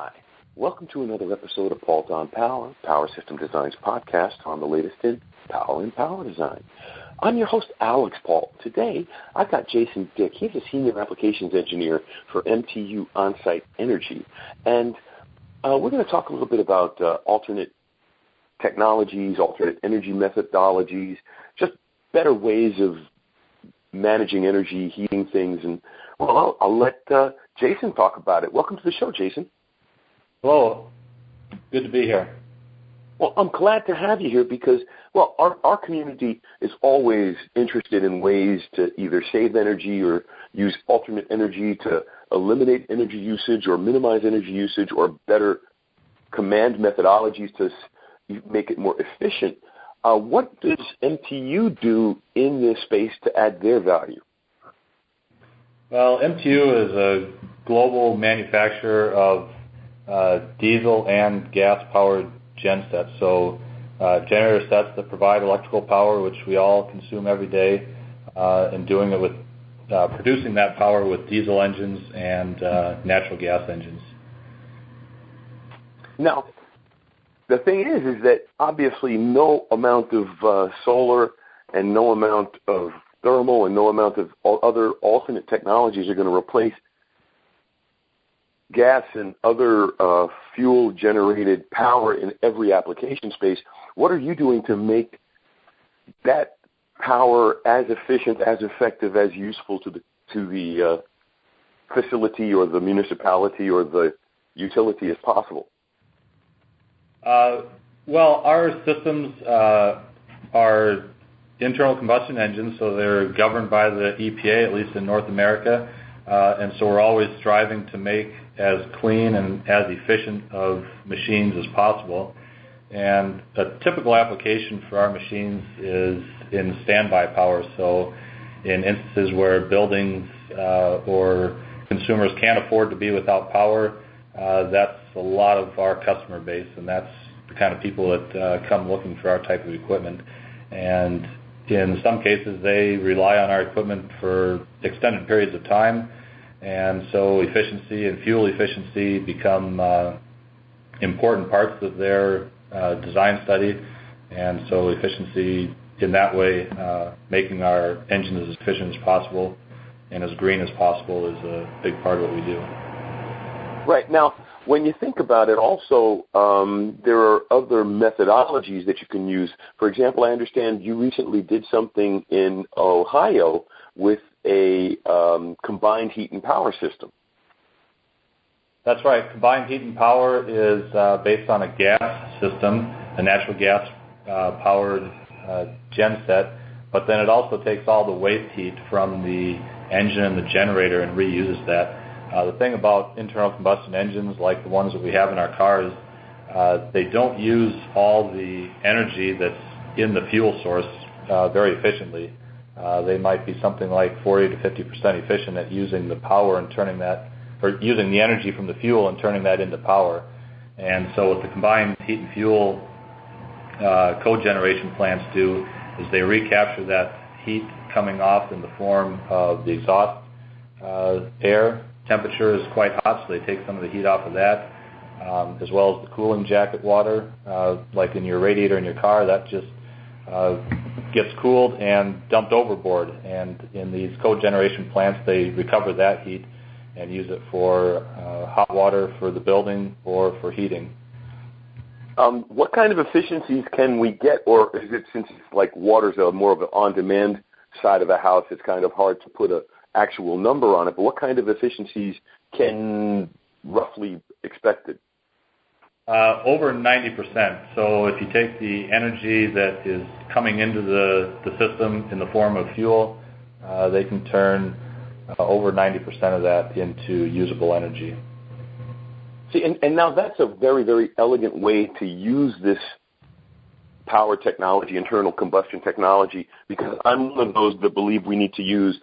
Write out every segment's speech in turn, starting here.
Hi. Welcome to another episode of Paultre on Power, Power System Designs podcast on the latest in power and power design. I'm your host, Alix Paultre. Today, I've got Jason Dick. He's a senior applications engineer for MTU Onsite Energy. And uh, we're going to talk a little bit about uh, alternate technologies, alternate energy methodologies, just better ways of managing energy, heating things. And well, I'll, I'll let uh, Jason talk about it. Welcome to the show, Jason. Hello. Good to be here. Well, I'm glad to have you here because, well, our, our community is always interested in ways to either save energy or use alternate energy to eliminate energy usage or minimize energy usage or better command methodologies to make it more efficient. Uh, what does MTU do in this space to add their value? Well, MTU is a global manufacturer of diesel and gas-powered gen sets. So uh, generator sets that provide electrical power, which we all consume every day, uh, and doing it with uh, producing that power with diesel engines and uh, natural gas engines. Now, the thing is, is that obviously no amount of uh, solar and no amount of thermal and no amount of other alternate technologies are going to replace gas and other uh, fuel generated power in every application space. What are you doing to make that power as efficient, as effective, as useful to the to the uh, facility or the municipality or the utility as possible? Uh, well, our systems are internal combustion engines, so they're governed by the EPA, at least in North America. And so we're always striving to make as clean and as efficient of machines as possible. And a typical application for our machines is in standby power. So in instances where buildings uh, or consumers can't afford to be without power, uh, that's a lot of our customer base, and that's the kind of people that uh, come looking for our type of equipment. And in some cases, they rely on our equipment for extended periods of time, efficiency and fuel efficiency become uh, important parts of their uh, design study. And so efficiency in that way, uh, making our engines as efficient as possible and as green as possible is a big part of what we do. Right. Now, when you think about it, also, um, there are other methodologies that you can use. For example, I understand you recently did something in Ohio with a um, combined heat and power system. That's right. Combined heat and power is uh, based on a gas system, a natural gas uh, powered uh, gen set, but then it also takes all the waste heat from the engine and the generator and reuses that. The thing about internal combustion engines, like the ones that we have in our cars, they don't use all the energy that's in the fuel source very efficiently. Uh, they might be something like 40 to 50 percent efficient at using the power and turning that, or using the energy from the fuel and turning that into power. And so what the combined heat and fuel uh, cogeneration plants do is they recapture that heat coming off in the form of the exhaust uh, air. Temperature is quite hot, so they take some of the heat off of that, um, as well as the cooling jacket water, like in your radiator in your car. That just gets cooled and dumped overboard. And in these cogeneration plants, they recover that heat and use it for uh, hot water for the building or for heating. Um, what kind of efficiencies can we get, or is it since it's like water's a more of an on-demand side of a house, it's kind of hard to put a actual number on it. But what kind of efficiencies can roughly expected? Uh, over 90%. So if you take the energy that is coming into the, the system in the form of fuel, uh, they can turn uh, over 90% of that into usable energy. See, and now that's a very, very elegant way to use this power technology, internal combustion technology, because I'm one of those that believe we need to use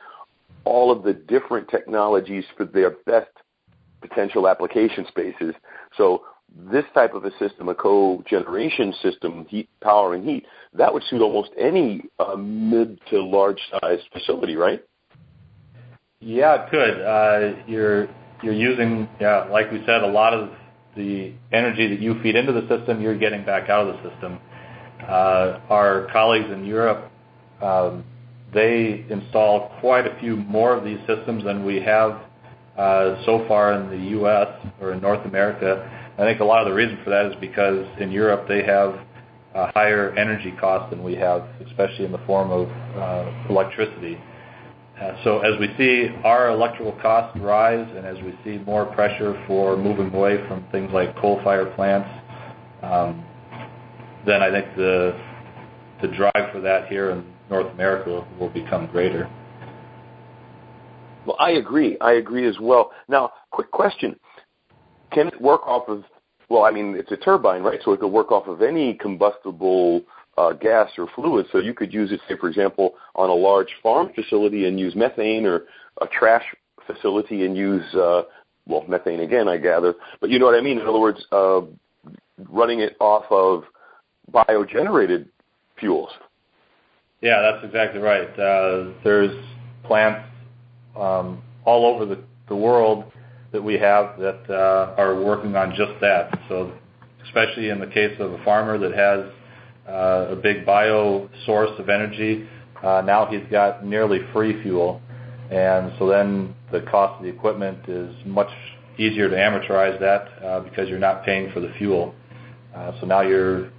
all of the different technologies for their best potential application spaces. So this type of a system, a cogeneration system, heat, power, and heat, that would suit almost any uh, mid to large size facility, right? Yeah, it could. Uh, you're you're using, yeah, like we said, a lot of the energy that you feed into the system, you're getting back out of the system. Our colleagues in Europe, they install quite a few more of these systems than we have so far in the U.S. or in North America. I think a lot of the reason for that is because in Europe, they have higher energy cost than we have, especially in the form of uh, electricity. Uh, so, as we see our electrical costs rise and as we see more pressure for moving away from things like coal-fired plants, um, then I think the drive for that here in North America will become greater. Well, I agree. I agree as well. Now, quick question. Can it work off of, well, I mean, it's a turbine, right? So it could work off of any combustible uh, gas or fluid. So you could use it, say, for example, on a large farm facility and use methane or a trash facility and use, uh, well, methane again, I gather. But you know what I mean? In other words, uh, running it off of biogenerated fuels. Yeah, that's exactly right. There's plants um, all over the world that we have that uh, are working on just that. So especially in the case of a farmer that has uh, a big bio source of energy, uh, now he's got nearly free fuel. And so then the cost of the equipment is much easier to amortize that because you're not paying for the fuel. So now you're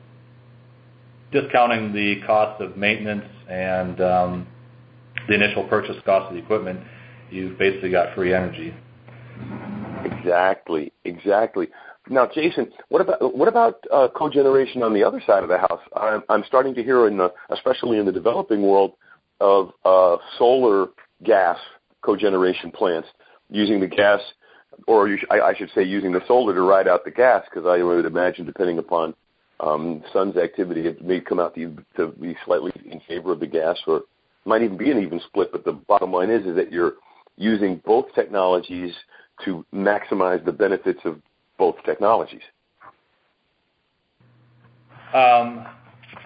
discounting the cost of maintenance and um, the initial purchase cost of the equipment. You've basically got free energy. Exactly. Exactly. Now, Jason, what about what about uh, cogeneration on the other side of the house? I'm I'm starting to hear, in especially in the developing world, of uh, solar gas cogeneration plants using the gas, or sh- I should say using the solar to ride out the gas because I would imagine, depending upon um, sun's activity, it may come out to be slightly in favor of the gas or might even be an even split. But the bottom line is, is that you're using both technologies to maximize the benefits of both technologies. Um,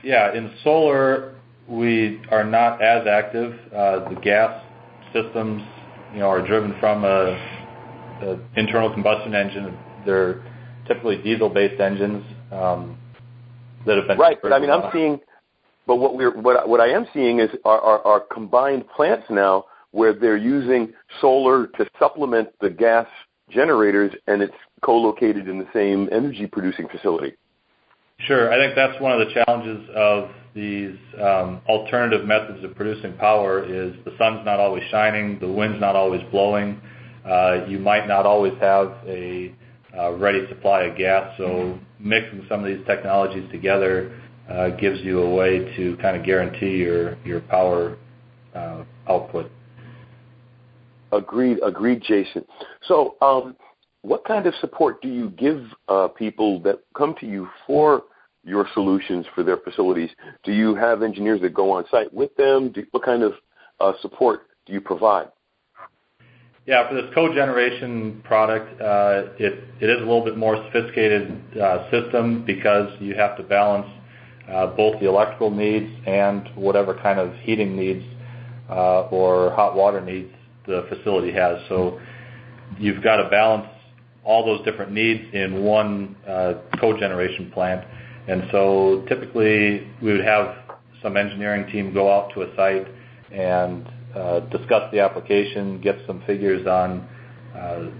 yeah. In solar, we are not as active. Uh, the gas systems you know, are driven from a an internal combustion engine. They're typically diesel-based engines um, that have been. Right. But I mean, I'm seeing but what we're what I what I am seeing is our our combined plants now where they're using solar to supplement the gas generators, and it's co-located in the same energy-producing facility. Sure. I think that's one of the challenges of these um, alternative methods of producing power is the sun's not always shining, the wind's not always blowing. Uh, you might not always have a uh, ready supply of gas. So mixing some of these technologies together uh, gives you a way to kind of guarantee your power output. Agreed. Agreed, Jason. So um, what kind of support do you give uh, people that come to you for your solutions for their facilities? Do you have engineers that go on site with them? What kind of uh, support do you provide? Yeah. For this cogeneration product, uh, it, it is a little bit more sophisticated uh, system because you have to balance both the electrical needs and whatever kind of heating needs or hot water needs the facility has. So you've got to balance all those different needs in one uh, cogeneration plant. And so typically, we would have some engineering team go out to a site and uh, discuss the application, get some figures on uh,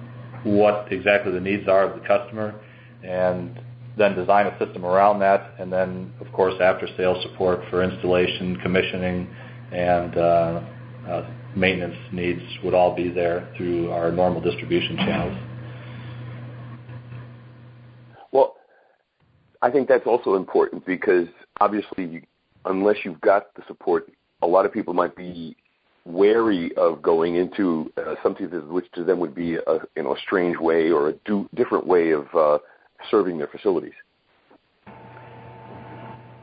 what exactly the needs are of the customer, and then design a system around that. And then, of course, after-sales support for installation, commissioning, and Uh, maintenance needs would all be there through our normal distribution channels. Well, I think that's also important because, obviously, unless you've got the support, a lot of people might be wary of going into uh, something which to them would be a you know, a strange way or a different way of uh, serving their facilities.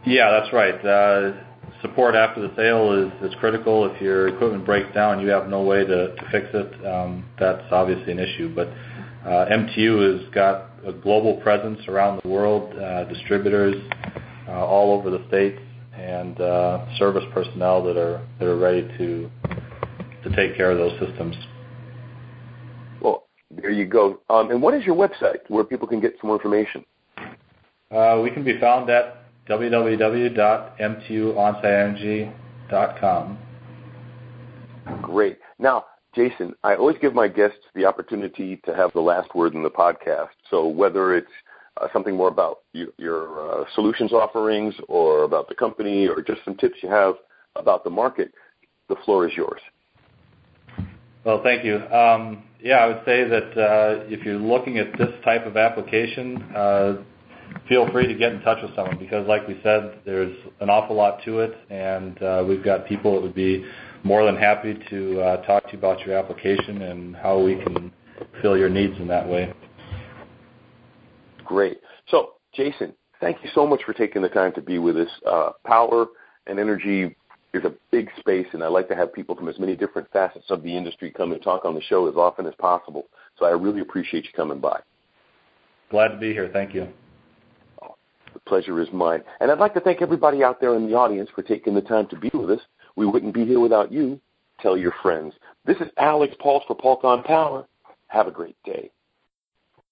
Yeah, that's right. Support after the sale is is critical. If your equipment breaks down you have no way to to fix it, um, that's obviously an issue. But uh, MTU has got a global presence around the world, uh, distributors uh, all over the states, and service personnel that are that are ready to to take care of those systems. Well, There you go. Um, and what is your website where people can get some more information? Uh, we can be found at www.mtuonsiteenergy.com. Great. Now, Jason, I always give my guests the opportunity to have the last word in the podcast. So whether it's uh, something more about you, your uh, solutions offerings or about the company or just some tips you have about the market, the floor is yours. Well, thank you. Um, yeah, I would say that uh, if you're looking at this type of application, uh, feel free to get in touch with someone because, like we said, there's an awful lot to it, and uh, we've got people that would be more than happy to uh, talk to you about your application and how we can fill your needs in that way. Great. So, Jason, thank you so much for taking the time to be with us. Uh, power and energy is a big space, and I like to have people from as many different facets of the industry come and talk on the show as often as possible. So I really appreciate you coming by. Glad to be here. Thank you. The pleasure is mine. And I'd like to thank everybody out there in the audience for taking the time to be with us. We wouldn't be here without you. Tell your friends. This is Alix Paultre for Paultre on Power. Have a great day.